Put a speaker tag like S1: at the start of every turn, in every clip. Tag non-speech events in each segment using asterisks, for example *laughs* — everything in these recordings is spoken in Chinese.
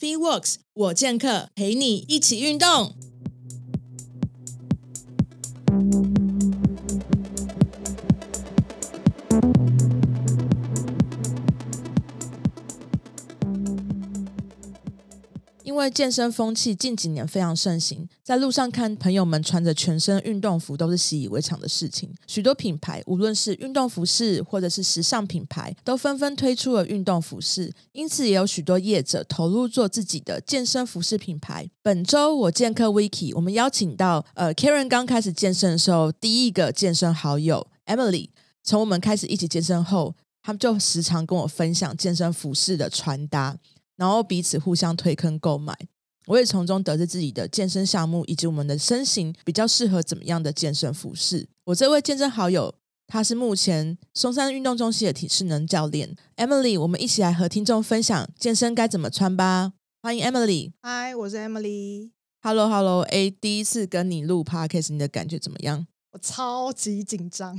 S1: FeeWorks，我健客陪你一起运动。因为健身风气近几年非常盛行，在路上看朋友们穿着全身运动服都是习以为常的事情。许多品牌，无论是运动服饰或者是时尚品牌，都纷纷推出了运动服饰，因此也有许多业者投入做自己的健身服饰品牌。本周我健客 Vicky，我们邀请到呃 Karen 刚开始健身的时候第一个健身好友 Emily，从我们开始一起健身后，他们就时常跟我分享健身服饰的穿搭。然后彼此互相推坑购买，我也从中得知自己的健身项目以及我们的身形比较适合怎么样的健身服饰。我这位健身好友，他是目前松山运动中心的体适能教练 Emily，我们一起来和听众分享健身该怎么穿吧。欢迎 Emily，
S2: 嗨，我是 Emily。
S1: Hello Hello，哎，第一次跟你录 Podcast，你的感觉怎么样？
S2: 我超级紧张，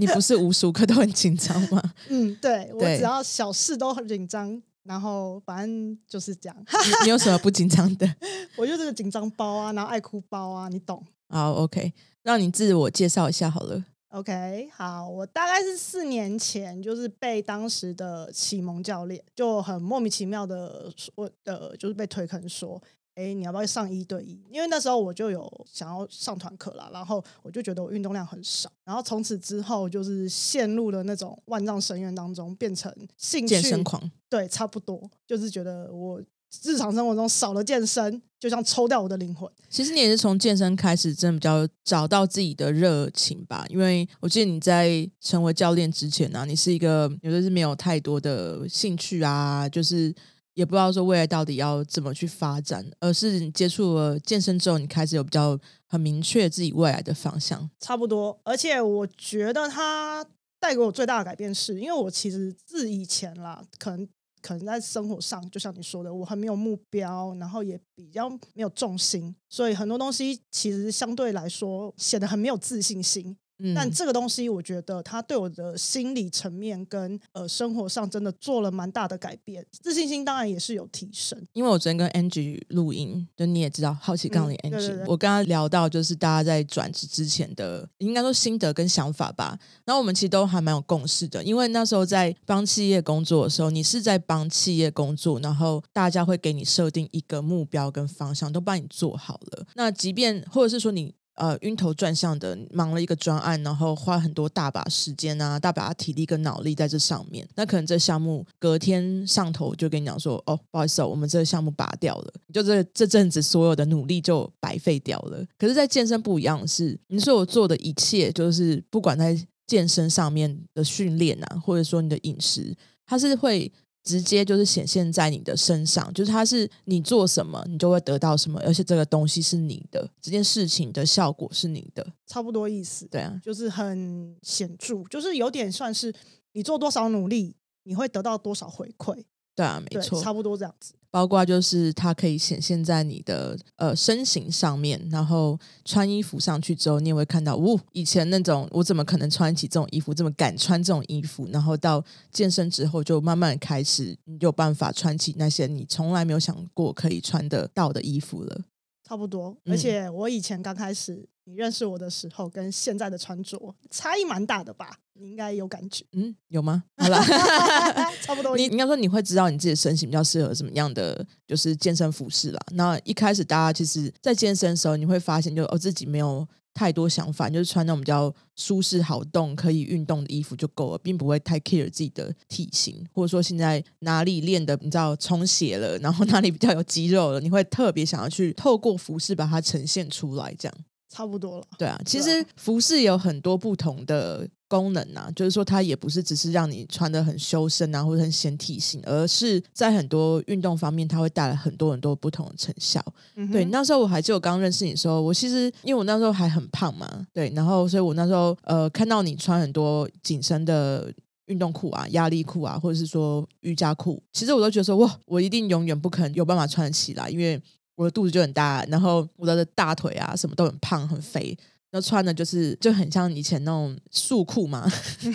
S1: 你不是无时无刻都很紧张吗？*laughs*
S2: 嗯，对我只要小事都很紧张。然后反正就是这样。
S1: 你有什么不紧张的？*laughs*
S2: 我就是个紧张包啊，然后爱哭包啊，你懂。
S1: 好，OK，让你自我介绍一下好了。
S2: OK，好，我大概是四年前，就是被当时的启蒙教练就很莫名其妙的说呃，就是被推坑说。哎，你要不要上一对一？因为那时候我就有想要上团课啦，然后我就觉得我运动量很少，然后从此之后就是陷入了那种万丈深渊当中，变成兴趣
S1: 健身狂。
S2: 对，差不多就是觉得我日常生活中少了健身，就像抽掉我的灵魂。
S1: 其实你也是从健身开始，真的比较找到自己的热情吧？因为我记得你在成为教练之前呢，你是一个有的是没有太多的兴趣啊，就是。也不知道说未来到底要怎么去发展，而是你接触了健身之后，你开始有比较很明确自己未来的方向。
S2: 差不多，而且我觉得它带给我最大的改变是，因为我其实自以前啦，可能可能在生活上，就像你说的，我很没有目标，然后也比较没有重心，所以很多东西其实相对来说显得很没有自信心。但这个东西，我觉得它对我的心理层面跟呃生活上真的做了蛮大的改变，自信心当然也是有提升。
S1: 因为我昨天跟 Angie 录音，就你也知道，好奇杠铃 Angie，我跟他聊到就是大家在转职之前的应该说心得跟想法吧。然后我们其实都还蛮有共识的，因为那时候在帮企业工作的时候，你是在帮企业工作，然后大家会给你设定一个目标跟方向，都帮你做好了。那即便或者是说你。呃，晕头转向的，忙了一个专案，然后花很多大把时间啊，大把体力跟脑力在这上面。那可能这项目隔天上头就跟你讲说，哦，不好意思，我们这个项目拔掉了，就这这阵子所有的努力就白费掉了。可是，在健身不一样，是你说我做的一切，就是不管在健身上面的训练啊，或者说你的饮食，它是会。直接就是显现在你的身上，就是它是你做什么，你就会得到什么，而且这个东西是你的，这件事情的效果是你的，
S2: 差不多意思。
S1: 对啊，
S2: 就是很显著，就是有点算是你做多少努力，你会得到多少回馈。
S1: 对啊，没错，
S2: 差不多这样子。
S1: 包括就是它可以显现在你的呃身形上面，然后穿衣服上去之后，你也会看到，呜，以前那种我怎么可能穿起这种衣服，这么敢穿这种衣服，然后到健身之后，就慢慢开始有办法穿起那些你从来没有想过可以穿得到的衣服了。
S2: 差不多，而且我以前刚开始你认识我的时候，跟现在的穿着差异蛮大的吧？你应该有感觉，
S1: 嗯，有吗？*laughs* 好了，*laughs*
S2: 差不多。
S1: 你应该说你会知道你自己的身形比较适合什么样的，就是健身服饰啦。那一开始大家其实，在健身的时候，你会发现，就哦自己没有。太多想法，就是穿那种比较舒适、好动、可以运动的衣服就够了，并不会太 care 自己的体型，或者说现在哪里练的你知道充血了，然后哪里比较有肌肉了，你会特别想要去透过服饰把它呈现出来，这样
S2: 差不多了。
S1: 对啊，其实服饰有很多不同的。功能啊，就是说它也不是只是让你穿的很修身啊，或者很显体型，而是在很多运动方面，它会带来很多很多不同的成效。对，那时候我还记得我刚认识你的时候，我其实因为我那时候还很胖嘛，对，然后所以我那时候呃看到你穿很多紧身的运动裤啊、压力裤啊，或者是说瑜伽裤，其实我都觉得说哇，我一定永远不可能有办法穿得起来，因为我的肚子就很大，然后我的大腿啊什么都很胖很肥。然后穿的就是就很像以前那种束裤嘛，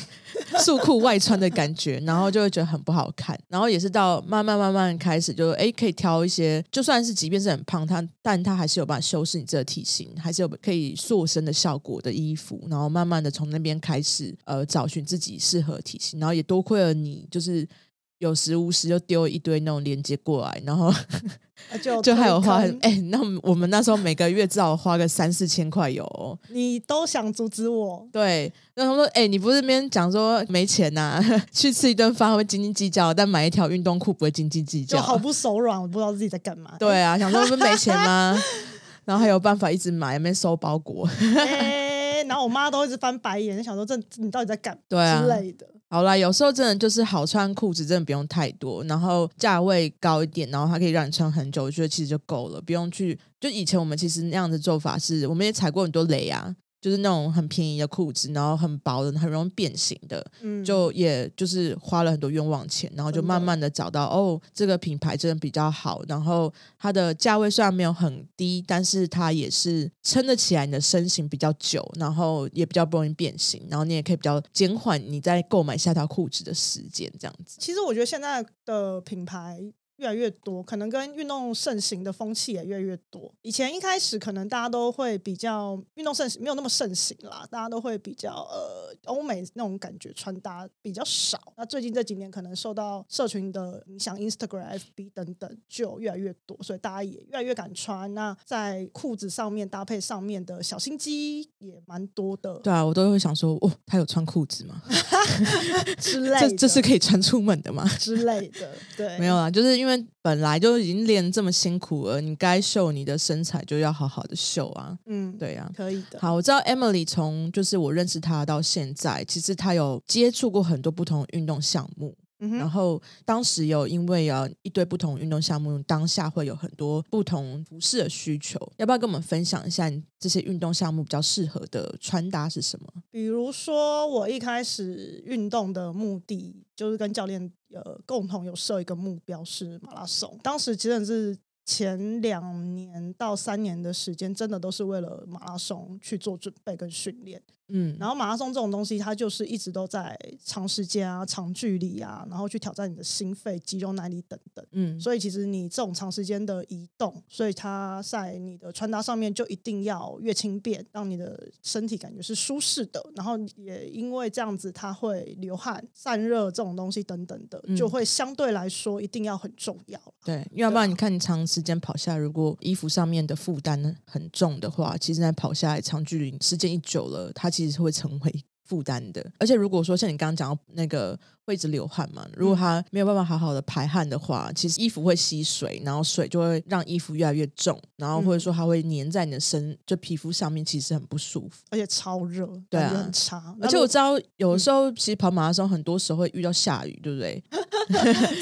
S1: *laughs* 束裤外穿的感觉，然后就会觉得很不好看。然后也是到慢慢慢慢开始，就哎可以挑一些，就算是即便是很胖，它但它还是有办法修饰你这个体型，还是有可以塑身的效果的衣服。然后慢慢的从那边开始，呃，找寻自己适合体型。然后也多亏了你，就是有时无时就丢一堆那种链接过来，然后。
S2: 就 *laughs*
S1: 就还有花哎，那我们那时候每个月至少花个三四千块油，
S2: 你都想阻止我？
S1: 对，那他说哎，你不是边讲说没钱呐，*laughs* 去吃一顿饭会斤斤计较，但买一条运动裤不会斤斤计较，
S2: 就好不手软，我不知道自己在干嘛。
S1: 对啊，想说不是没钱吗？*laughs* 然后还有办法一直买，没收包裹。
S2: 哎，然后我妈都一直翻白眼，想说这你到底在干？
S1: 对啊
S2: 之类的。
S1: 好啦，有时候真的就是好穿裤子，真的不用太多，然后价位高一点，然后它可以让你穿很久，我觉得其实就够了，不用去。就以前我们其实那样的做法是，我们也踩过很多雷啊。就是那种很便宜的裤子，然后很薄的，很容易变形的，嗯就也就是花了很多冤枉钱，然后就慢慢的找到哦，这个品牌真的比较好，然后它的价位虽然没有很低，但是它也是撑得起来你的身形比较久，然后也比较不容易变形，然后你也可以比较减缓你在购买下条裤子的时间，这样子。
S2: 其实我觉得现在的品牌。越来越多，可能跟运动盛行的风气也越来越多。以前一开始可能大家都会比较运动盛行，没有那么盛行啦，大家都会比较呃欧美那种感觉穿搭比较少。那最近这几年可能受到社群的影响，Instagram、FB 等等就越来越多，所以大家也越来越敢穿。那在裤子上面搭配上面的小心机也蛮多的。
S1: 对啊，我都会想说，哦，他有穿裤子吗？*laughs* *laughs*
S2: 之类，
S1: 这这是可以穿出门的吗？
S2: 之类的，对，
S1: 没有啊，就是因为。本来就已经练这么辛苦了，你该秀你的身材就要好好的秀啊。嗯，对呀，
S2: 可以的。
S1: 好，我知道 Emily 从就是我认识她到现在，其实她有接触过很多不同运动项目。然后当时有因为啊一堆不同运动项目，当下会有很多不同服饰的需求，要不要跟我们分享一下这些运动项目比较适合的穿搭是什么？
S2: 比如说我一开始运动的目的就是跟教练呃共同有设一个目标是马拉松，当时其实是。前两年到三年的时间，真的都是为了马拉松去做准备跟训练。嗯，然后马拉松这种东西，它就是一直都在长时间啊、长距离啊，然后去挑战你的心肺、肌肉耐力等等。嗯，所以其实你这种长时间的移动，所以它在你的穿搭上面就一定要越轻便，让你的身体感觉是舒适的。然后也因为这样子，它会流汗、散热这种东西等等的，就会相对来说一定要很重要。
S1: 对，要不然你看你长。时间跑下来，如果衣服上面的负担很重的话，其实在跑下来长距离时间一久了，它其实是会成为 *laughs* 负担的。而且如果说像你刚刚讲到那个会一直流汗嘛，如果它没有办法好好的排汗的话，其实衣服会吸水，然后水就会让衣服越来越重，然后或者说它会粘在你的身就皮肤上面，其实很不舒服，
S2: 而且超热，
S1: 对
S2: 啊，很差。
S1: 而且我知道有的时候其实跑马拉松很多时候会遇到下雨，对不对？*laughs*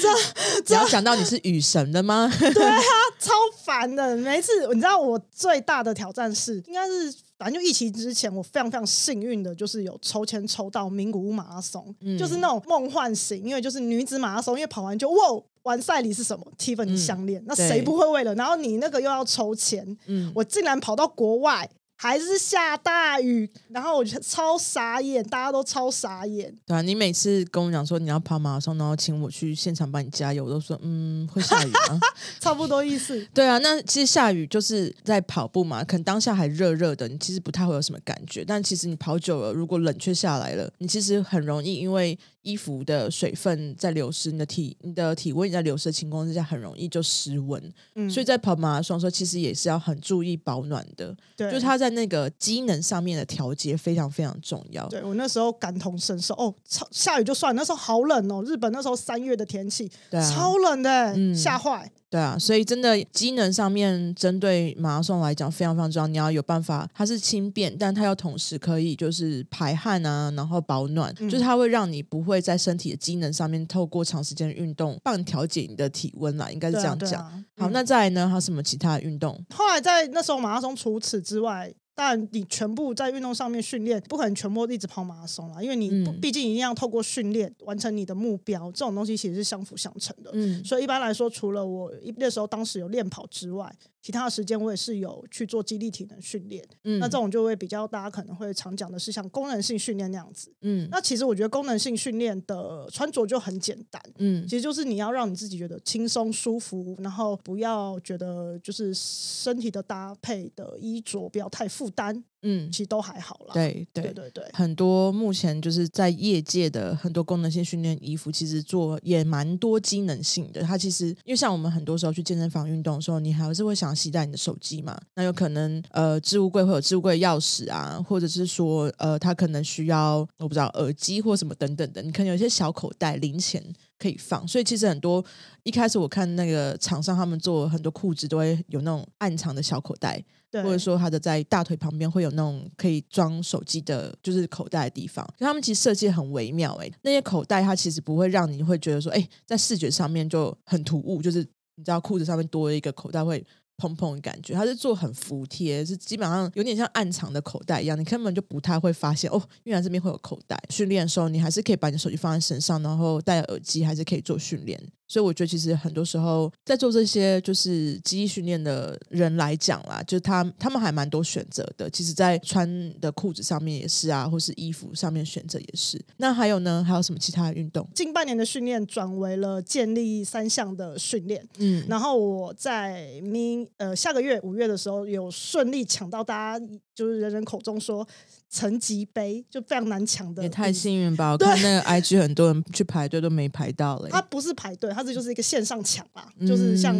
S2: 这 *laughs*
S1: 只要想到你是雨神的吗？
S2: 对啊，超烦的。每一次你知道我最大的挑战是，应该是反正就疫情之前，我非常非常幸运的，就是有抽签抽到名古屋马拉松，就是那种梦幻型，因为就是女子马拉松，因为跑完就哇，完赛礼是什么？Tiffany 项链，那谁不会为了？然后你那个又要抽签，嗯，我竟然跑到国外。还是下大雨，然后我就超傻眼，大家都超傻眼。
S1: 对啊，你每次跟我讲说你要跑马拉松，然后请我去现场帮你加油，我都说嗯会下雨吗？*laughs*
S2: 差不多意思。
S1: 对啊，那其实下雨就是在跑步嘛，可能当下还热热的，你其实不太会有什么感觉。但其实你跑久了，如果冷却下来了，你其实很容易因为。衣服的水分在流失，你的体你的体温在流失的情况之下，很容易就失温。嗯，所以在跑马拉松的时候，其实也是要很注意保暖的。
S2: 对，
S1: 就是它在那个机能上面的调节非常非常重要。
S2: 对我那时候感同身受哦，超下雨就算，那时候好冷哦，日本那时候三月的天气，超冷的，吓坏。
S1: 对啊，所以真的机能上面针对马拉松来讲非常非常重要。你要有办法，它是轻便，但它要同时可以就是排汗啊，然后保暖，就是它会让你不会在身体的机能上面透过长时间的运动帮你调节你的体温啦，应该是这样讲。好，那再来呢？还有什么其他的运动？
S2: 后来在那时候马拉松，除此之外。但你全部在运动上面训练，不可能全部一直跑马拉松啦，因为你毕竟一定要透过训练完成你的目标，这种东西其实是相辅相成的。嗯，所以一般来说，除了我那时候当时有练跑之外，其他的时间我也是有去做肌力体能训练。
S1: 嗯，
S2: 那这种就会比较大家可能会常讲的是像功能性训练那样子。
S1: 嗯。
S2: 那其实我觉得功能性训练的穿着就很简单，
S1: 嗯。
S2: 其实就是你要让你自己觉得轻松舒服，然后不要觉得就是身体的搭配的衣着不要太负担，
S1: 嗯，
S2: 其实都还好啦。
S1: 对对
S2: 对对对，
S1: 很多目前就是在业界的很多功能性训练衣服，其实做也蛮多机能性的。它其实因为像我们很多时候去健身房运动的时候，你还是会想要携带你的手机嘛，那有可能呃置物柜会有置物柜钥匙啊，或者是说呃它可能需要我不知道耳机或什么等等的，你可能有一些小口袋零钱可以放。所以其实很多一开始我看那个厂商他们做很多裤子都会有那种暗藏的小口袋，
S2: 对
S1: 或者说它的在大腿旁边会有那种可以装手机的，就是口袋的地方。可他们其实设计很微妙、欸，那些口袋它其实不会让你会觉得说，哎、在视觉上面就很突兀，就是你知道裤子上面多了一个口袋会。砰砰的感觉，它是做很服帖，是基本上有点像暗藏的口袋一样，你根本就不太会发现哦，原来这边会有口袋。训练的时候，你还是可以把你手机放在身上，然后戴耳机，还是可以做训练。所以我觉得，其实很多时候在做这些就是记忆训练的人来讲啦，就他他们还蛮多选择的。其实，在穿的裤子上面也是啊，或是衣服上面选择也是。那还有呢？还有什么其他的运动？
S2: 近半年的训练转为了建立三项的训练，
S1: 嗯，
S2: 然后我在明呃下个月五月的时候有顺利抢到大家就是人人口中说层级杯，就非常难抢的，
S1: 也太幸运吧！我看那个 IG 很多人去排队都没排到嘞、*laughs*
S2: 他不是排队，他这就是一个线上抢啦，就是像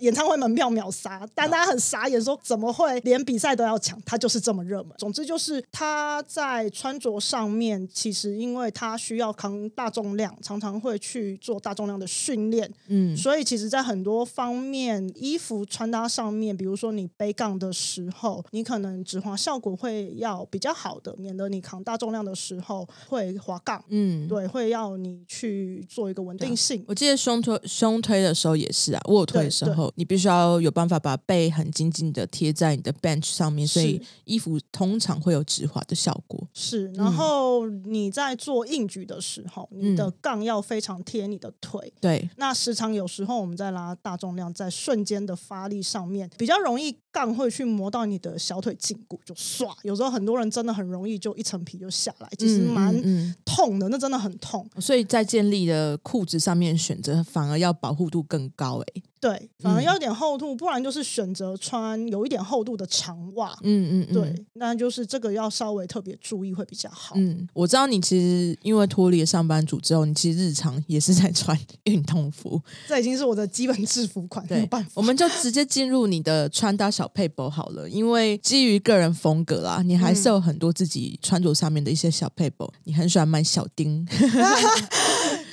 S2: 演唱会门票秒杀，但大家很傻眼，说怎么会连比赛都要抢？他就是这么热门。总之就是他在穿着上面，其实因为他需要扛大重量，常常会去做大重量的训练，
S1: 嗯
S2: 所以其实，在很多方面，衣服穿搭上面，比如说你背杠的时候，你可能直滑效果会要比较好的，免得你扛大重量的时候会滑杠。
S1: 嗯，
S2: 对，会要你去做一个稳定性。
S1: 我记得胸推胸推的时候也是啊，卧推的时候，你必须要有办法把背很紧紧的贴在你的 bench 上面，所以衣服通常会有直滑的效果。
S2: 是，然后你在做硬举的时候，你的
S1: 嗯
S2: 杠要非常贴你的腿。
S1: 对，
S2: 那时常有时候我们在拉大重量，在瞬间的发力上面，比较容易杠会去磨到你的小腿胫骨，就唰。有时候很多人真的很容易就一层皮就下来，其实
S1: 嗯
S2: 蛮痛的，那真的很痛。
S1: 所以在建立的裤子上面选择反而要保护度更高、欸，
S2: 对，反而
S1: 嗯
S2: 要有点厚度，不然就是选择穿有一点厚度的长袜。
S1: 嗯嗯嗯，
S2: 对，那就是这个要稍微特别注意会比较好。
S1: 嗯，我知道你其实因为脱离了上班族之后，你其实日常也是在穿运动服。
S2: 这已经是我的基本制服款，没有
S1: 对
S2: 办法。
S1: 我们就直接进入你的穿搭小配博好了，因为基于个人风格啦，你还是有很多自己穿着上面的一些小配博。你很喜欢买小丁，*laughs*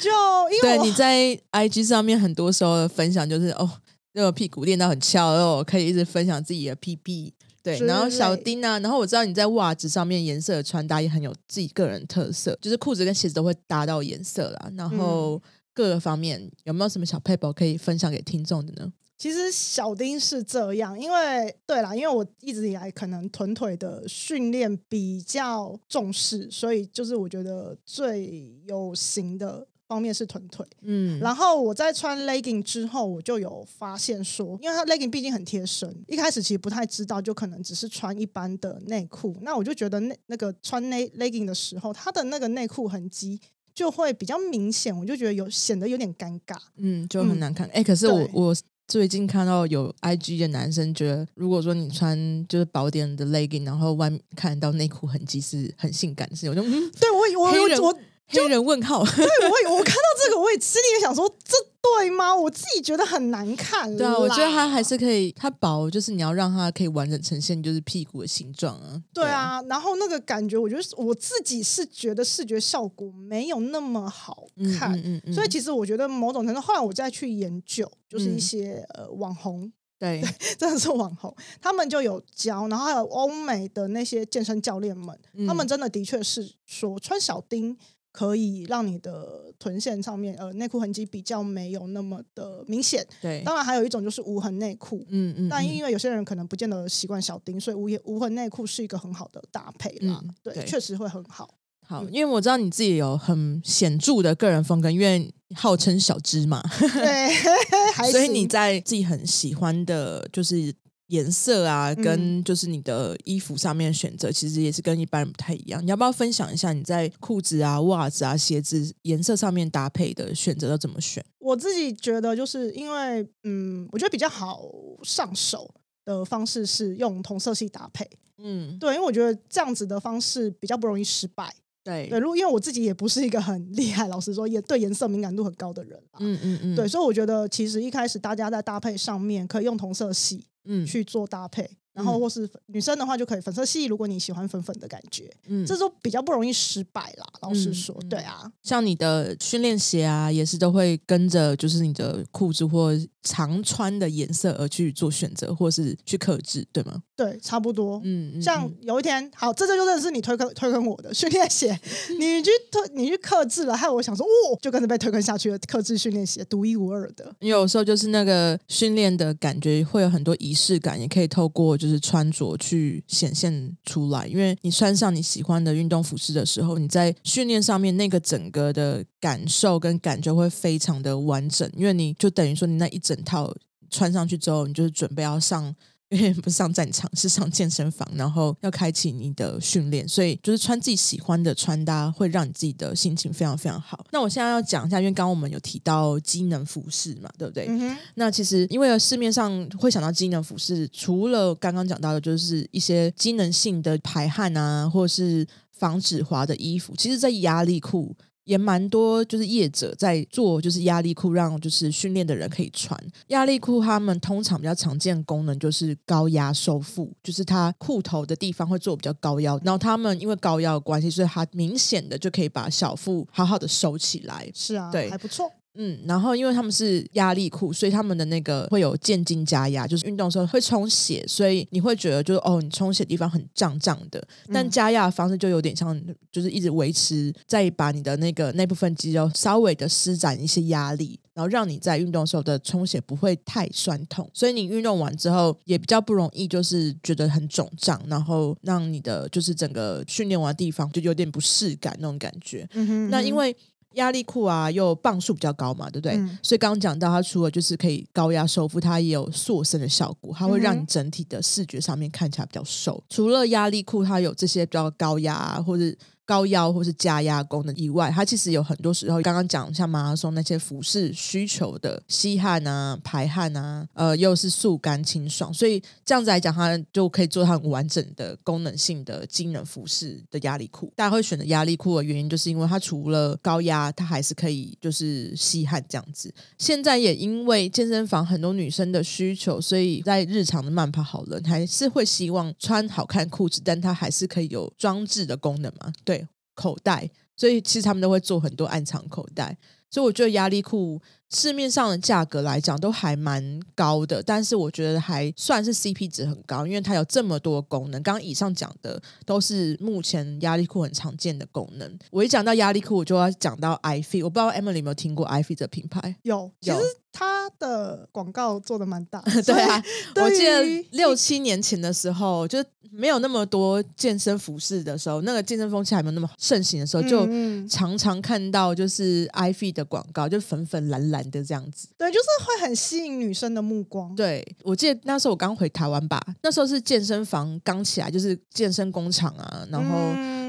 S2: 就因为
S1: 对你在 IG 上面很多时候的分享就是哦，那个屁股练到很翘哦，可以一直分享自己的屁屁。对，然后小丁啊，然后我知道你在袜子上面颜色的穿搭也很有自己个人特色，就是裤子跟鞋子都会搭到颜色啦。然后各个方面有没有什么小配博可以分享给听众的呢？
S2: 其实小丁是这样，因为对啦，因为我一直以来可能臀腿的训练比较重视，所以就是我觉得最有型的方面是臀腿。
S1: 嗯，
S2: 然后我在穿 legging 之后，我就有发现说，因为它 legging 毕竟很贴身，一开始其实不太知道，就可能只是穿一般的内裤。那我就觉得那那个穿内 legging 的时候，它的那个内裤痕迹就会比较明显，我就觉得有显得有点尴尬。
S1: 嗯，就很
S2: 嗯
S1: 难看。哎、可是我我最近看到有 IG 的男生觉得，如果说你穿就是薄点的 legging，然后外面看得到内裤痕迹是很性感的事情，我就嗯，
S2: 对我我我
S1: 黑人问号。
S2: 对我我看到这个，我也心里也想说，这对吗？我自己觉得很难看。
S1: 对啊，我觉得它还是可以，它薄就是你要让它可以完整呈现就是屁股的形状啊。
S2: 对，啊。然后那个感觉，我觉得是我自己是觉得视觉效果没有那么好
S1: 嗯
S2: 看。
S1: 嗯嗯嗯，
S2: 所以其实我觉得某种程度，后来我再去研究，就是一
S1: 嗯
S2: 些、呃网红，*laughs*
S1: 对，
S2: 真的是网红，他们就有教，然后还有欧美的那些健身教练们，他们
S1: 嗯
S2: 真的的确是说穿小丁可以让你的臀线上面呃内裤痕迹比较没有那么的明显。
S1: 对，
S2: 当然还有一种就是无痕内裤。
S1: 嗯嗯，嗯
S2: 但因为有些人可能不见得习惯小丁，所以无无痕内裤是一个很好的搭配啦。对确实会很好。
S1: 好，因为我知道你自己有很显著的个人风格，因为号称小芝麻，
S2: 对，*laughs*
S1: 所以你在自己很喜欢的，就是颜色啊，跟就是你的衣服上面选择，其实也是跟一般人不太一样。你要不要分享一下你在裤子啊、袜子啊、鞋子颜色上面搭配的选择要怎么选？
S2: 我自己觉得，就是因为嗯，我觉得比较好上手的方式是用同色系搭配。嗯，对，因为我觉得这样子的方式比较不容易失败。
S1: 对
S2: 对，如果因为我自己也不是一个很厉害，老实说，也对颜色敏感度很高的人。嗯嗯嗯，对，所以我觉得其实一开始大家在搭配上面可以用同色系，嗯，去做搭配。然后或是女生的话就可以粉色系，如果你喜欢粉粉的感觉，嗯，这都比较不容易失败啦。老实说，对啊，
S1: 像你的训练鞋啊，也是都会跟着就是你的裤子或常穿的颜色而去做选择，或是去克制，对吗？
S2: 对，差不多。嗯，像有一天，好，这就就认识你推坑推坑我的训练鞋，*laughs* 你去推你去克制了，害我想说，哦，就跟着被推坑下去了。克制训练鞋，独一无二的。
S1: 有时候就是那个训练的感觉会有很多仪式感，也可以透过。就就是穿着去显现出来，因为你穿上你喜欢的运动服饰的时候，你在训练上面那个整个的感受跟感觉会非常的完整，因为你就等于说你那一整套穿上去之后，你就是准备要上。因为不是上战场，是上健身房，然后要开启你的训练，所以就是穿自己喜欢的穿搭，会让你自己的心情非常非常好。那我现在要讲一下，因为刚刚我们有提到机能服饰嘛，对不对？那其实因为市面上会想到机能服饰，除了刚刚讲到的，就是一些机能性的排汗啊，或者是防止滑的衣服，其实，在压力裤。也蛮多，就是业者在做，就是压力裤，让就是训练的人可以穿压力裤。他们通常比较常见功能就是高压收腹，就是它裤头的地方会做比较高腰。然后他们因为高腰的关系，所以它明显的就可以把小腹好好的收起来。
S2: 是啊，
S1: 对，
S2: 还不错。
S1: 嗯，然后因为他们是压力裤，所以他们的那个会有渐进加压，就是运动的时候会充血，所以你会觉得就是哦，你充血地方很胀胀的。但加压的方式就有点像，就是一直维持，再把你的那个那部分肌肉稍微的施展一些压力，然后让你在运动的时候的充血不会太酸痛。所以你运动完之后也比较不容易就是觉得很肿胀，然后让你的就是整个训练完的地方就有点不适感那种感觉。那因为。压力裤啊，又磅数比较高嘛，对不对？所以刚刚讲到，它除了就是可以高压收腹，它也有塑身的效果，它会让你整体的视觉上面看起来比较瘦。除了压力裤，它有这些比较高压啊或者。高腰或是加压功能以外，它其实有很多时候，刚刚讲像马拉松那些服饰需求的吸汗啊、排汗啊，呃，又是速干清爽，所以这样子来讲，它就可以做很完整的功能性的机能服饰的压力裤。大家会选择压力裤的原因，就是因为它除了高压，它还是可以就是吸汗这样子。现在也因为健身房很多女生的需求，所以在日常的慢跑好了，还是会希望穿好看裤子，但它还是可以有装置的功能嘛？对。口袋，所以其实他们都会做很多暗藏口袋，所以我觉得压力裤市面上的价格来讲都还蛮高的，但是我觉得还算是 CP 值很高，因为它有这么多功能。刚刚以上讲的都是目前压力裤很常见的功能。我一讲到压力裤，我就要讲到 iFit，我不知道 Emily 有没有听过 iFit 的品牌？
S2: 有，有。他的广告做的蛮大，*laughs*
S1: 对啊，我记得六七年前的时候，就没有那么多健身服饰的时候，那个健身风气还没有那么盛行的时候，就常常看到就是 iFit 的广告，就粉粉蓝蓝的这样子，
S2: 对，就是会很吸引女生的目光。
S1: 对我记得那时候我刚回台湾吧，那时候是健身房刚起来，就是健身工厂啊，然后。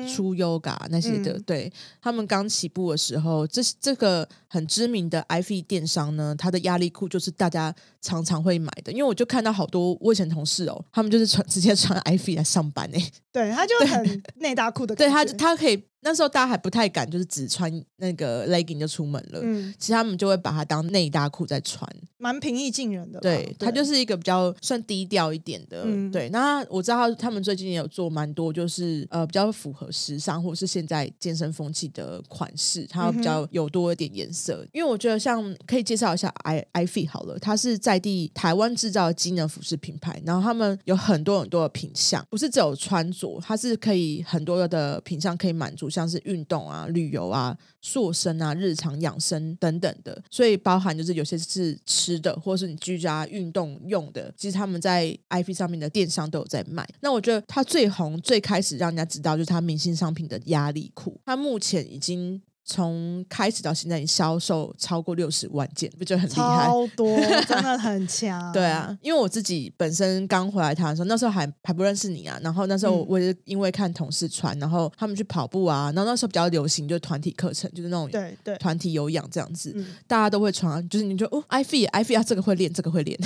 S1: 出 Yoga 那些的，对他们刚起步的时候，这这个很知名的 iFit 电商呢，它的压力裤就是大家常常会买的，因为我就看到好多我以前同事哦，他们就是穿直接穿 iFit 来上班诶，
S2: 对，他就很内搭裤的，
S1: 对他他可以。那时候大家还不太敢，就是只穿那个 legging 就出门了。嗯，其实他们就会把它当内搭裤在穿，
S2: 蛮平易近人的。
S1: 对，它就是一个比较算低调一点的。对，那我知道他们最近也有做蛮多，就是呃比较符合时尚或者是现在健身风气的款式，它比较有多一点颜色。因为我觉得像可以介绍一下 i i fit 好了，它是在地台湾制造的机能服饰品牌，然后他们有很多很多的品相，不是只有穿着，它是可以很多的品相可以满足。像是运动啊、旅游啊、塑身啊、日常养生等等的。所以包含就是有些是吃的，或是你居家运动用的，其实他们在 IP 上面的电商都有在卖。那我觉得它最红、最开始让人家知道就是它明星商品的压力裤，它目前已经。从开始到现在，已经销售超过六十万件，不觉得很厉害？
S2: 超多，*laughs* 真的很强。
S1: 对啊，因为我自己本身刚回来台湾的时候，那时候还还不认识你啊。然后那时候我也是因为看同事穿，然后他们去跑步啊，然后那时候比较流行就是团体课程，就是那种
S2: 对对
S1: 团体有氧这样子，大家都会穿，就是你就哦，I feel I feel 这个会练，这个会练，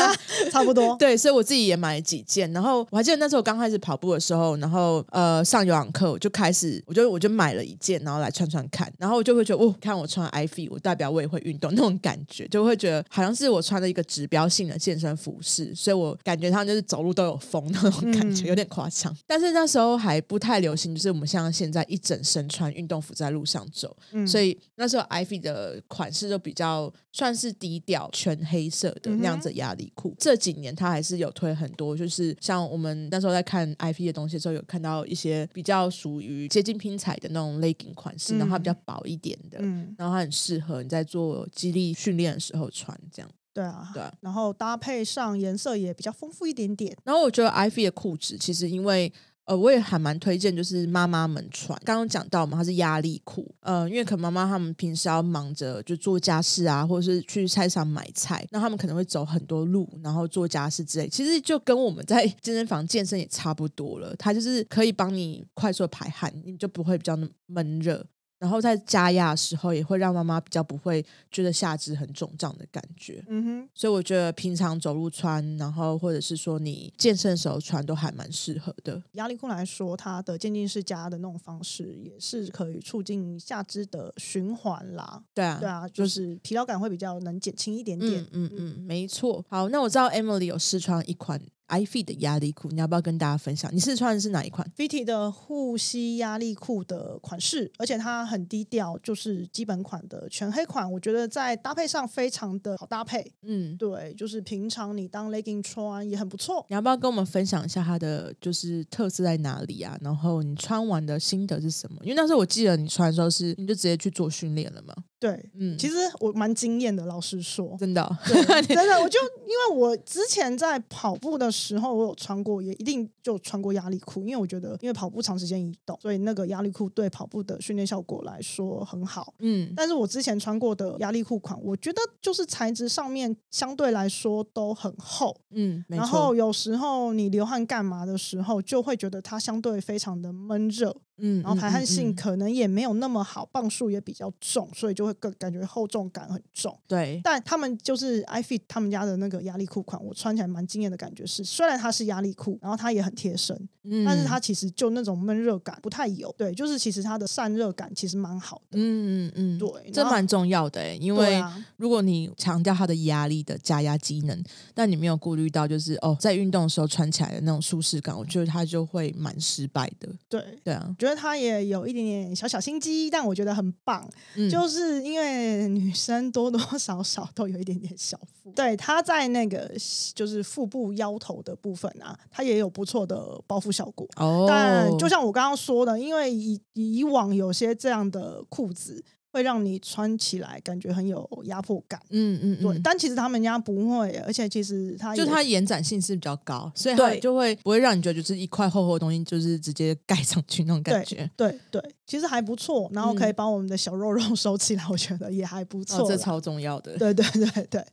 S1: *laughs*
S2: 差不多。
S1: 对，所以我自己也买了几件。然后我还记得那时候刚开始跑步的时候，然后呃上有氧课，我就开始，我就我就买了一件，然后来穿穿看，然后我就会觉得哦。看我穿 iFit，我代表我也会运动那种感觉，就会觉得好像是我穿了一个指标性的健身服饰，所以我感觉上就是走路都有风那种感觉，有点夸张。但是那时候还不太流行，就是我们像现在一整身穿运动服在路上走，所以那时候 iFit 的款式就比较算是低调，全黑色的那样子压力裤。这几年它还是有推很多，就是像我们那时候在看 iFit 的东西的时候，有看到一些比较属于接近拼彩的那种 legging 款式，然后它比较薄一点的。嗯，然后它很适合你在做肌力训练的时候穿，这样。
S2: 对啊，对。然后搭配上颜色也比较丰富一点点。
S1: 然后我觉得 i v 的裤子其实因为呃，我也还蛮推荐，就是妈妈们穿。刚刚讲到嘛，它是压力裤，呃，因为可能妈妈他们平时要忙着就做家事啊，或者是去菜场买菜，那他们可能会走很多路，然后做家事之类。其实就跟我们在健身房健身也差不多了，它就是可以帮你快速排汗，你就不会比较闷热。然后在加压的时候，也会让妈妈比较不会觉得下肢很肿胀的感觉。嗯哼，所以我觉得平常走路穿，然后或者是说你健身的时候穿，都还蛮适合的。
S2: 压力裤来说，它的渐进式加压的那种方式，也是可以促进下肢的循环啦。
S1: 对啊，
S2: 对啊，就是疲劳感会比较能减轻一点点。
S1: 嗯嗯，没错。好，那我知道 Emily 有试穿一款。iFit 的压力裤，你要不要跟大家分享？你试穿的是哪一款
S2: ？Fit 的护膝压力裤的款式，而且它很低调，就是基本款的全黑款。我觉得在搭配上非常的好搭配。嗯，对，就是平常你当 legging 穿也很不错。
S1: 你要不要跟我们分享一下它的就是特色在哪里啊？然后你穿完的心得是什么？因为那时候我记得你穿的时候是你就直接去做训练了吗？
S2: 对，嗯，其实我蛮惊艳的，老实说，
S1: 真的，*laughs*
S2: 真的，我就因为我之前在跑步的时候，我有穿过，也一定就穿过压力裤，因为我觉得，因为跑步长时间移动，所以那个压力裤对跑步的训练效果来说很好，嗯。但是我之前穿过的压力裤款，我觉得就是材质上面相对来说都很厚，嗯，然后有时候你流汗干嘛的时候，就会觉得它相对非常的闷热。嗯，然后排汗性可能也没有那么好，磅数也比较重，所以就会更感觉厚重感很重。
S1: 对，
S2: 但他们就是 iFit 他们家的那个压力裤款，我穿起来蛮惊艳的感觉是，虽然它是压力裤，然后它也很贴身，但是它其实就那种闷热感不太有。对，就是其实它的散热感其实蛮好的。嗯嗯嗯，对，
S1: 这蛮重要的诶，因为如果你强调它的压力的加压机能，但你没有顾虑到就是哦，在运动的时候穿起来的那种舒适感，我觉得它就会蛮失败的。
S2: 对
S1: 对啊。
S2: 觉得它也有一点点小小心机，但我觉得很棒，就是因为女生多多少少都有一点点小腹。对，它在那个就是腹部腰头的部分啊，它也有不错的包覆效果。哦，但就像我刚刚说的，因为以以往有些这样的裤子。会让你穿起来感觉很有压迫感，嗯嗯，对。但其实他们家不会，而且其实它
S1: 就它延展性是比较高，所以它就会不会让你觉得就是一块厚厚的东西就是直接盖上去那种感觉。
S2: 对对，其实还不错，然后可以把我们的小肉肉 *laughs* 收起来，我觉得也还不错，
S1: 这超重要的。
S2: 对对对对。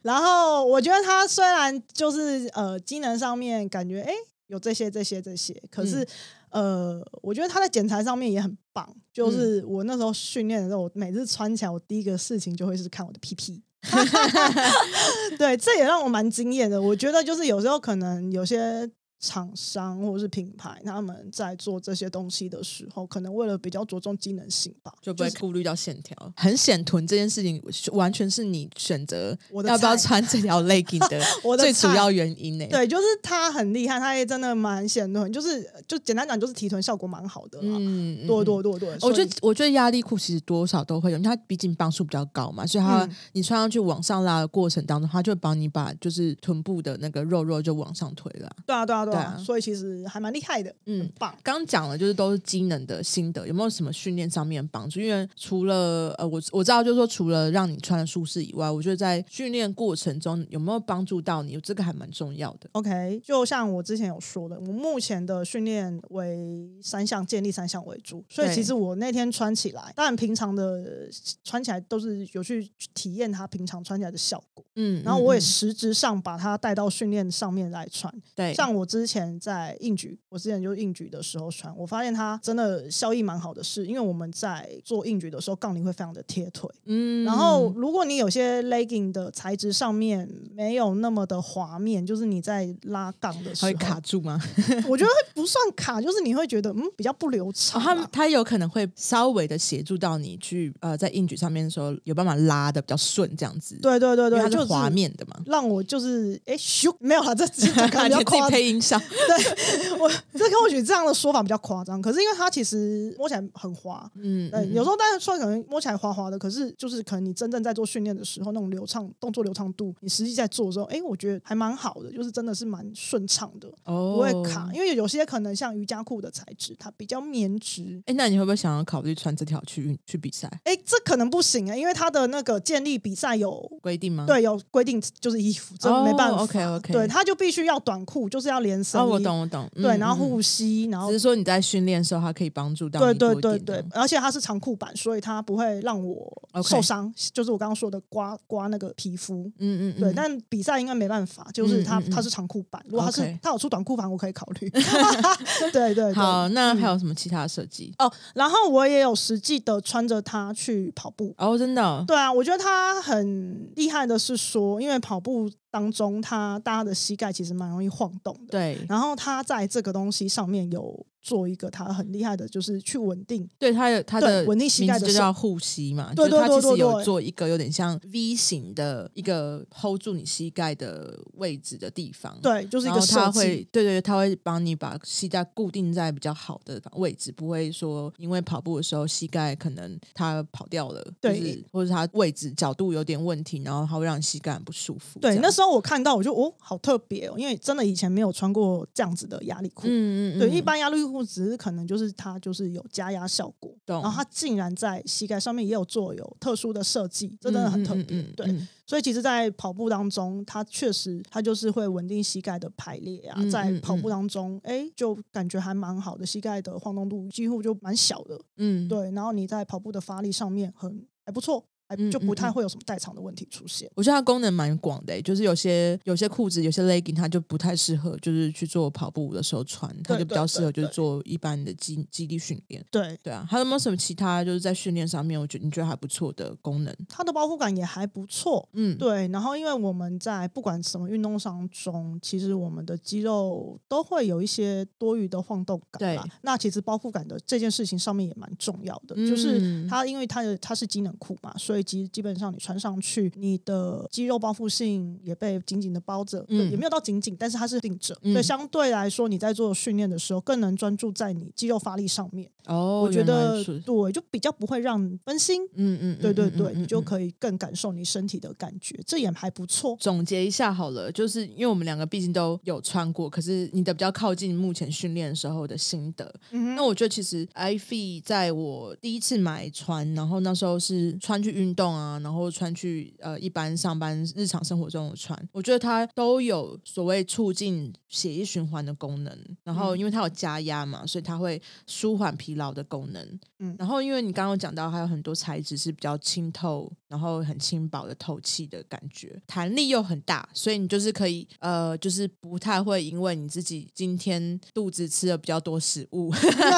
S2: 然后我觉得它虽然就是呃机能上面感觉哎有这些这些这些，可是。呃，我觉得他在剪裁上面也很棒。就是我那时候训练的时候，我每次穿起来，我第一个事情就会是看我的屁屁。*laughs* 对，这也让我蛮惊艳的。我觉得就是有时候可能有些。厂商或者是品牌，他们在做这些东西的时候，可能为了比较着重机能性吧，
S1: 就不会顾虑到线条。很显臀这件事情，完全是你选择要不要穿这条 *laughs* legging 的最主要原因呢？
S2: 对，就是它很厉害，它也真的蛮显臀，就是就简单讲，就是提臀效果蛮好的。嗯，对对对对。
S1: 我觉得我觉得压力裤其实多少都会有，因为它毕竟磅数比较高嘛，所以它你穿上去往上拉的过程当中，它就帮你把就是臀部的那个肉肉就往上推了。
S2: 对啊，对啊。对啊，所以其实还蛮厉害的，嗯，棒。
S1: 刚讲了就是都是机能的心得，有没有什么训练上面帮助？因为除了呃，我我知道就是说除了让你穿的舒适以外，我觉得在训练过程中有没有帮助到你，这个还蛮重要的。
S2: OK，就像我之前有说的，我目前的训练为三项建立三项为主，所以其实我那天穿起来，当然平常的穿起来都是有去体验它平常穿起来的效果，嗯，然后我也实质上把它带到训练上面来穿，
S1: 对，
S2: 像我之前在硬举，我之前就硬举的时候穿，我发现它真的效益蛮好的，是因为我们在做硬举的时候，杠铃会非常的贴腿，嗯，然后如果你有些 legging 的材质上面没有那么的滑面，就是你在拉杠的时候
S1: 会卡住吗？
S2: 我觉得不算卡，就是你会觉得嗯比较不流畅，
S1: 它它有可能会稍微的协助到你去呃在硬举上面的时候有办法拉的比较顺这样子，
S2: 对对对对，
S1: 它是滑面的嘛，
S2: 让我就是哎咻没有了，这这 *laughs* 比较夸
S1: 配音效，
S2: 对我这或许这样的说法比较夸张，可是因为它其实摸起来很滑，嗯，对，有时候但是说可能摸起来滑滑的，可是就是可能你真正在做训练的时候那种流畅动作流畅度，你实际在做的时候，哎，我觉得还蛮好的，就是真的是蛮顺畅的，不会卡，因为有些可能像瑜伽裤的材质，它比较棉质，
S1: 哎，那你会不会想要考虑穿这条去去比赛？
S2: 哎，这可能不行啊，因为它的那个建立比赛有
S1: 规定吗？
S2: 对，有规定就是衣服，这没办法
S1: ，OK OK，
S2: 对，它就必须要短裤，就是要连身，哦，
S1: 我懂我懂，
S2: 对，然后护膝，然后
S1: 只是说你在训练的时候，它可以帮助到
S2: 对对对对，而且它是长裤版，所以它不会让我受伤，就是我刚刚说的刮刮那个皮肤，嗯嗯，对，但比赛应该没办法，就是它它是长裤版，如果它是它有出短裤版，我可以考虑，*laughs* 对对，
S1: 好，那还有什么其他设计？
S2: 哦，然后我也有实际的穿着它去跑步，
S1: 哦，真的，
S2: 对啊，我觉得它很厉害的是说，因为跑步。当中，他大家的膝盖其实蛮容易晃动的。
S1: 对，
S2: 然后他在这个东西上面有。做一个他很厉害的，就是去稳定，
S1: 对他的他的
S2: 稳定膝盖
S1: 就叫护膝嘛，
S2: 对对对对，
S1: 有做一个有点像 V 型的一个 hold 住你膝盖的位置的地方，
S2: 对，就是一个
S1: 他会对对，他会帮你把膝盖固定在比较好的位置，不会说因为跑步的时候膝盖可能它跑掉了，对，或者它位置角度有点问题，然后它会让膝盖很不舒服。
S2: 对，那时候我看到我就哦，好特别哦，因为真的以前没有穿过这样子的压力裤，嗯嗯，对，一般压力裤。只是可能就是它就是有加压效果，然后它竟然在膝盖上面也有做有特殊的设计，真的很特别。对，所以其实，在跑步当中，它确实它就是会稳定膝盖的排列啊，在跑步当中，哎，就感觉还蛮好的，膝盖的晃动度几乎就蛮小的。嗯，对，然后你在跑步的发力上面很还不错。就不太会有什么代偿的问题出现。
S1: 我觉得它功能蛮广的，就是有些有些裤子、有些 legging 它就不太适合，就是去做跑步的时候穿，它就比较适合就是做一般的肌肌力训练。
S2: 对
S1: 对啊，还有没有什么其他就是在训练上面，我觉得你觉得还不错的功能？
S2: 它的包覆感也还不错。嗯，对。然后因为我们在不管什么运动当中，其实我们的肌肉都会有一些多余的晃动感。
S1: 对，
S2: 那其实包覆感的这件事情上面也蛮重要的，就是它因为它的它是机能裤嘛，所以基基本上你穿上去，你的肌肉包覆性也被紧紧的包着，嗯也没有到紧紧，但是它是定着，所以相对来说你在做训练的时候更能专注在你肌肉发力上面。
S1: 哦，
S2: 我觉得对，就比较不会让分心。嗯嗯，对对对，你就可以更感受你身体的感觉，这也还不错。
S1: 总结一下好了，就是因为我们两个毕竟都有穿过，可是你的比较靠近目前训练时候的心得。嗯那我觉得其实 i f e 在我第一次买穿，然后那时候是穿去运动啊。然后穿去呃一般上班日常生活中的穿，我觉得它都有所谓促进血液循环的功能。然后因为它有加压嘛，所以它会舒缓疲劳的功能。嗯，然后因为你刚刚讲到还有很多材质是比较清透，然后很轻薄的透气的感觉，弹力又很大，所以你就是可以呃就是不太会因为你自己今天肚子吃了比较多食物，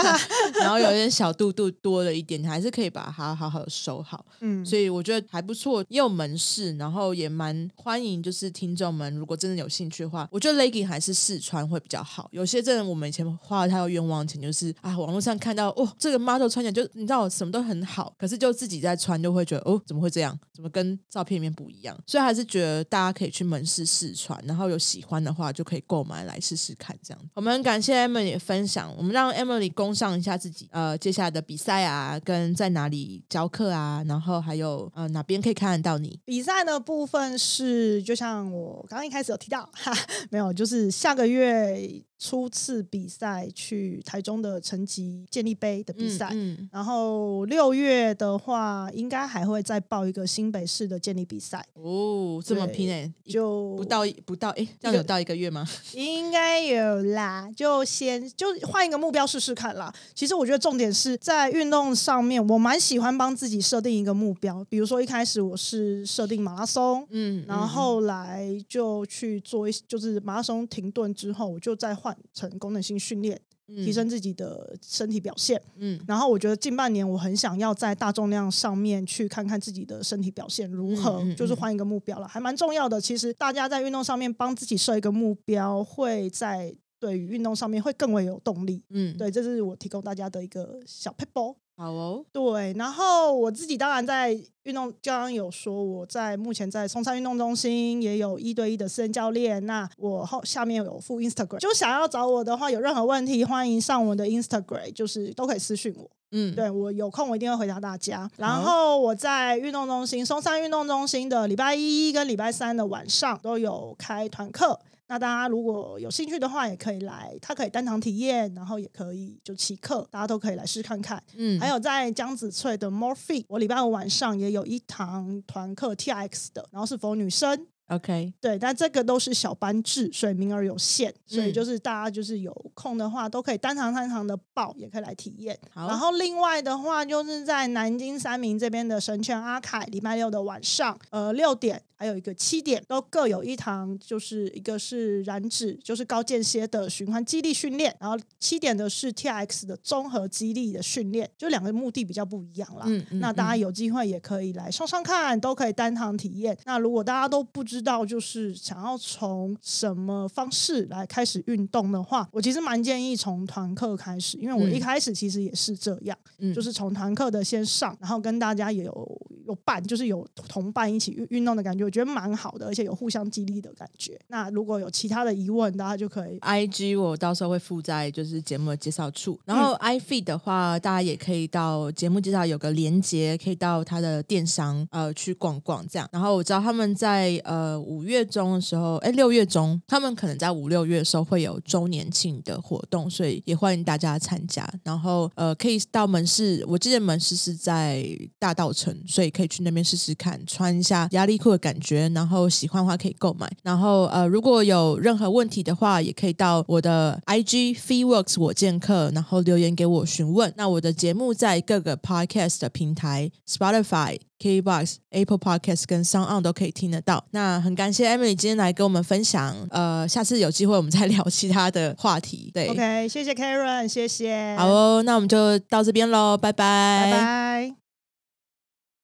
S1: *laughs* 然后有点小肚肚多了一点，你还是可以把它好好的收好。嗯，所以我觉得。还不错，也有门市，然后也蛮欢迎，就是听众们如果真的有兴趣的话，我觉得 legging 还是试穿会比较好。有些真的我们以前花了太多冤枉钱，就是啊，网络上看到哦，这个 model 穿起来就你知道什么都很好，可是就自己在穿就会觉得哦，怎么会这样？怎么跟照片里面不一样？所以还是觉得大家可以去门市试穿，然后有喜欢的话就可以购买来试试看。这样，我们很感谢 Emily 分享，我们让 Emily 攻上一下自己呃接下来的比赛啊，跟在哪里教课啊，然后还有呃。哪边可以看得到你？
S2: 比赛的部分是，就像我刚刚一开始有提到，哈，没有，就是下个月。初次比赛去台中的成绩建立杯的比赛，
S1: 嗯，
S2: 然后六月的话，应该还会再报一个新北市的建立比赛。
S1: 哦，这么
S2: 对
S1: 拼哎，
S2: 就
S1: 不到不到哎，这样有到一个月吗？*laughs*
S2: 应该有啦，就先就换一个目标试试看啦。其实我觉得重点是在运动上面，我蛮喜欢帮自己设定一个目标。比如说一开始我是设定马拉松，
S1: 嗯，
S2: 然后后来就去做一，就是马拉松停顿之后，我就再换成功能性训练，提
S1: 提
S2: 升自己的身体表现。
S1: 嗯
S2: 然后我觉得近半年我很想要在大重量上面去看看自己的身体表现如何，
S1: 嗯嗯
S2: 就是换一个目标了，还蛮重要的。其实大家在运动上面帮自己设一个目标，会在对于运动上面会更为有动力。
S1: 嗯，
S2: 对，这是我提供大家的一个小 p e p l
S1: 好哦，
S2: 对，然后我自己当然在运动，刚刚有说我在目前在松山运动中心也有一对一的私人教练。那我后下面有附 Instagram，就想要找我的话，有任何问题欢迎上我的 Instagram，就是都可以私讯我。
S1: 嗯，
S2: 对我有空我一定会回答大家。然后我在运动中心松山运动中心的礼拜一跟礼拜三的晚上都有开团课。那大家如果有兴趣的话，也可以来，它可以单堂体验，然后也可以就骑课，大家都可以来试看看。
S1: 嗯，
S2: 还有在江子翠的 Free，我礼拜五晚上也有一堂团课 T X 的，然后是否女生。
S1: OK，
S2: 对，但这个都是小班制，所以名额有限，所以
S1: 嗯
S2: 就是大家就是有空的话，都可以单堂单堂的报，也可以来体验。
S1: 好，
S2: 然后另外的话，就是在南京三明这边的神泉阿凯，礼拜六的晚上，呃六点，还有一个七点，都各有一堂，就是一个是燃脂，就是高间歇的循环肌力训练，然后七点的是 T X 的综合肌力的训练，就两个目的比较不一样啦。
S1: 嗯，嗯
S2: 那大家
S1: 嗯
S2: 有机会也可以来上上看，都可以单堂体验。那如果大家都不知道，就是想要从什么方式来开始运动的话，我其实蛮建议从团课开始，因为我
S1: 嗯
S2: 一开始其实也是这样，
S1: 嗯
S2: 就是从团课的先上，然后跟大家也有有伴，就是有同伴一起运运动的感觉，我觉得蛮好的，而且有互相激励的感觉。那如果有其他的疑问，大家就可以
S1: I G 我到时候会附在就是节目的介绍处，然后 i feed 的话，大家也可以到节目介绍有个连接，可以到他的电商呃去逛逛这样。然后我知道他们在呃五月中的时候，哎六月中，他们可能在五六月的时候会有周年庆的活动，所以也欢迎大家参加。然后呃可以到门市，我记得门市是在大道城，所以可以去那边试试看，穿一下压力裤的感觉，然后喜欢的话可以购买。然后呃，如果有任何问题的话，也可以到我的 IG FeeWorks 我见客，然后留言给我询问。那我的节目在各个 Podcast 的平台，Spotify、KBox、Apple Podcast 跟 Sound On 都可以听得到。那很感谢 Emily 今天来跟我们分享，呃，下次有机会我们再聊其他的话题。对
S2: OK，谢谢 Karen，谢谢，
S1: 好哦，那我们就到这边喽，拜拜，
S2: 拜拜。